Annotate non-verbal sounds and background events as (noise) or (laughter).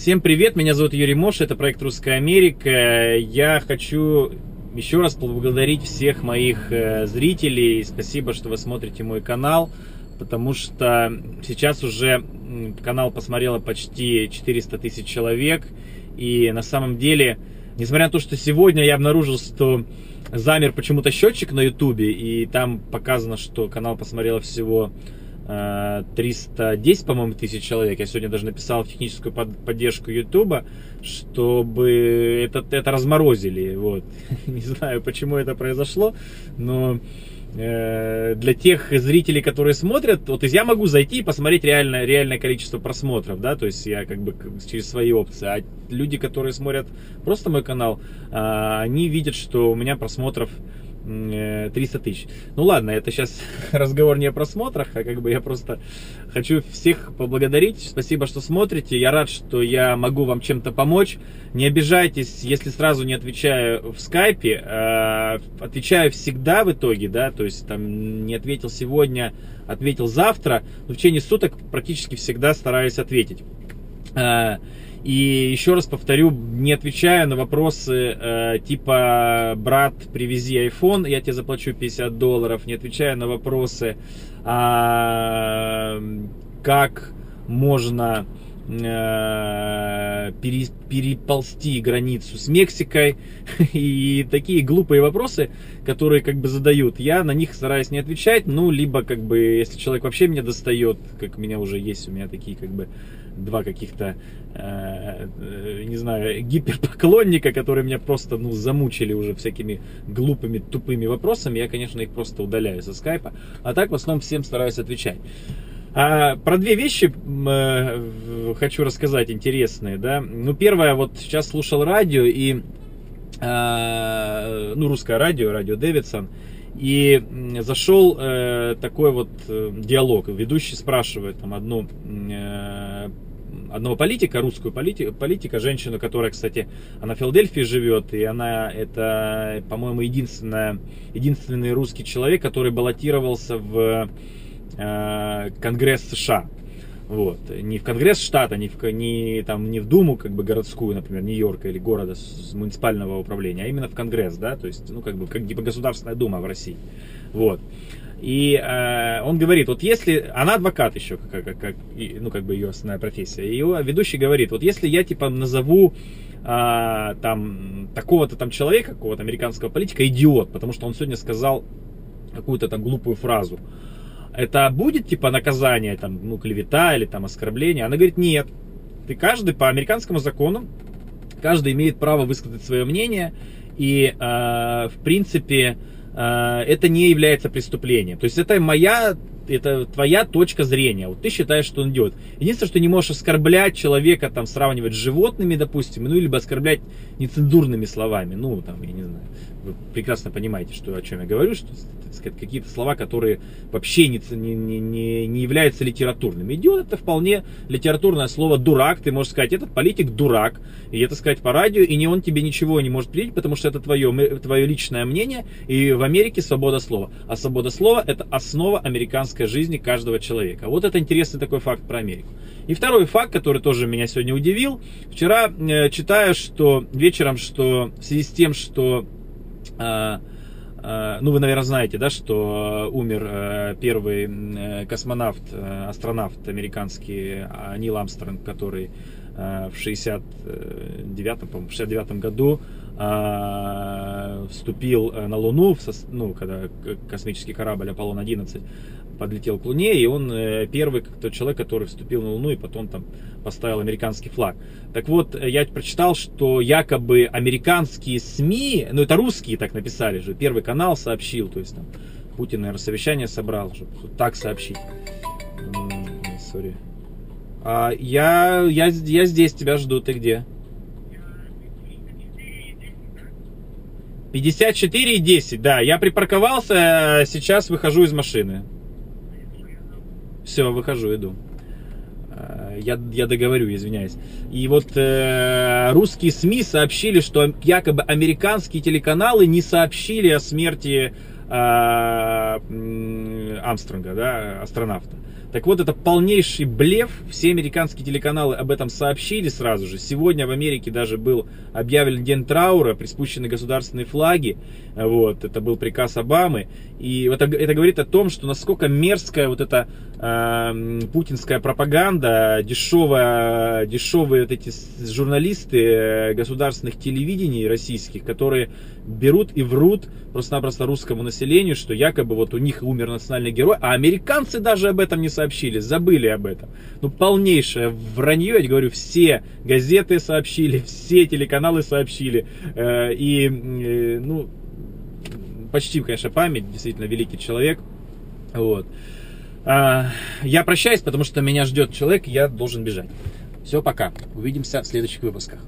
Всем привет, меня зовут Юрий Мош, это проект Русская Америка. Я хочу еще раз поблагодарить всех моих э, зрителей. Спасибо, что вы смотрите мой канал, потому что сейчас уже канал посмотрело почти 400 тысяч человек. И на самом деле, несмотря на то, что сегодня я обнаружил, что замер почему-то счетчик на ютубе, и там показано, что канал посмотрело всего 310, по-моему, тысяч человек. Я сегодня даже написал в техническую поддержку YouTube, чтобы это, это разморозили. Вот. (laughs) Не знаю, почему это произошло, но э, для тех зрителей, которые смотрят, вот я могу зайти и посмотреть реальное, реальное количество просмотров, да, то есть я как бы через свои опции. А люди, которые смотрят просто мой канал, э, они видят, что у меня просмотров 300 э, тысяч. Ну ладно, это сейчас (laughs) разговор не о просмотрах, а как бы я просто хочу всех поблагодарить. Спасибо, что смотрите. Я рад, что я могу вам чем-то помочь. Не обижайтесь, если сразу не отвечаю в скайпе. Э, отвечаю всегда в итоге, да, то есть там не ответил сегодня, ответил завтра. Но в течение суток практически всегда стараюсь ответить. Э, и еще раз повторю, не отвечая на вопросы э, типа «брат, привези iPhone, я тебе заплачу 50 долларов», не отвечая на вопросы а, «как можно э, пере, переползти границу с Мексикой» (laughs) и такие глупые вопросы, которые как бы задают. Я на них стараюсь не отвечать, ну, либо как бы, если человек вообще меня достает, как меня уже есть, у меня такие как бы два каких-то, э, э, не знаю, гиперпоклонника, которые меня просто, ну, замучили уже всякими глупыми, тупыми вопросами, я, конечно, их просто удаляю со скайпа. А так, в основном, всем стараюсь отвечать. А, про две вещи э, хочу рассказать интересные, да. Ну, первое, вот сейчас слушал радио и, э, ну, русское радио, радио Дэвидсон, и зашел э, такой вот э, диалог. Ведущий спрашивает там одну э, одного политика, русскую политика, политика, женщину, которая, кстати, она в Филадельфии живет, и она, это, по-моему, единственная, единственный русский человек, который баллотировался в э, Конгресс США. Вот. Не в Конгресс штата, не в, не, там, не в Думу, как бы городскую, например, Нью-Йорка или города с муниципального управления, а именно в Конгресс, да, то есть, ну, как бы, как типа Государственная Дума в России. Вот. И э, он говорит, вот если, она адвокат еще, как, как, как, ну, как бы ее основная профессия, и его ведущий говорит, вот если я, типа, назову э, там такого-то там человека, какого-то американского политика, идиот, потому что он сегодня сказал какую-то там глупую фразу, это будет, типа, наказание, там, ну, клевета или там оскорбление? Она говорит, нет, ты каждый по американскому закону, каждый имеет право высказать свое мнение, и, э, в принципе, Э, это не является преступлением. То есть это моя, это твоя точка зрения. Вот ты считаешь, что он делает. Единственное, что не можешь оскорблять человека, там, сравнивать с животными, допустим, ну, либо оскорблять нецензурными словами. Ну, там, я не знаю, вы прекрасно понимаете, что, о чем я говорю, что какие-то слова, которые вообще не, не, не, не являются литературными. Идиот это вполне литературное слово дурак. Ты можешь сказать, этот политик дурак. И это сказать по радио, и не он тебе ничего не может привить, потому что это твое, твое личное мнение. И в Америке свобода слова. А свобода слова это основа американской жизни каждого человека. Вот это интересный такой факт про Америку. И второй факт, который тоже меня сегодня удивил. Вчера э, читаю, что вечером, что в связи с тем, что э, Э, ну, вы, наверное, знаете, да, что э, умер э, первый космонавт, астронавт американский Нил Амстронг, который в 69 по 69 году вступил на Луну, ну, когда космический корабль Аполлон-11 подлетел к Луне, и он э, первый тот человек, который вступил на Луну и потом там поставил американский флаг. Так вот, я прочитал, что якобы американские СМИ, ну это русские так написали же, Первый канал сообщил, то есть там Путин, наверное, совещание собрал, чтобы так сообщить. Сори. А, я, я, я здесь, тебя жду, ты где? 54 и 10, да, я припарковался, сейчас выхожу из машины. Все, выхожу, иду. Э, я, я договорю, извиняюсь. И вот э, русские СМИ сообщили, что якобы американские телеканалы не сообщили о смерти э, Амстронга, да, астронавта. Так вот, это полнейший блеф. Все американские телеканалы об этом сообщили сразу же. Сегодня в Америке даже был объявлен день траура, приспущены государственные флаги. Вот, это был приказ Обамы. И это, это говорит о том, что насколько мерзкая вот эта э, путинская пропаганда, дешевая, дешевые вот эти журналисты э, государственных телевидений российских, которые берут и врут просто-напросто русскому населению, что якобы вот у них умер национальный герой, а американцы даже об этом не сообщили, забыли об этом. Ну, полнейшее вранье, я говорю, все газеты сообщили, (laughs) все телеканалы сообщили, э, и, э, ну, почти, конечно, память, действительно великий человек, вот. А, я прощаюсь, потому что меня ждет человек, я должен бежать. Все, пока. Увидимся в следующих выпусках.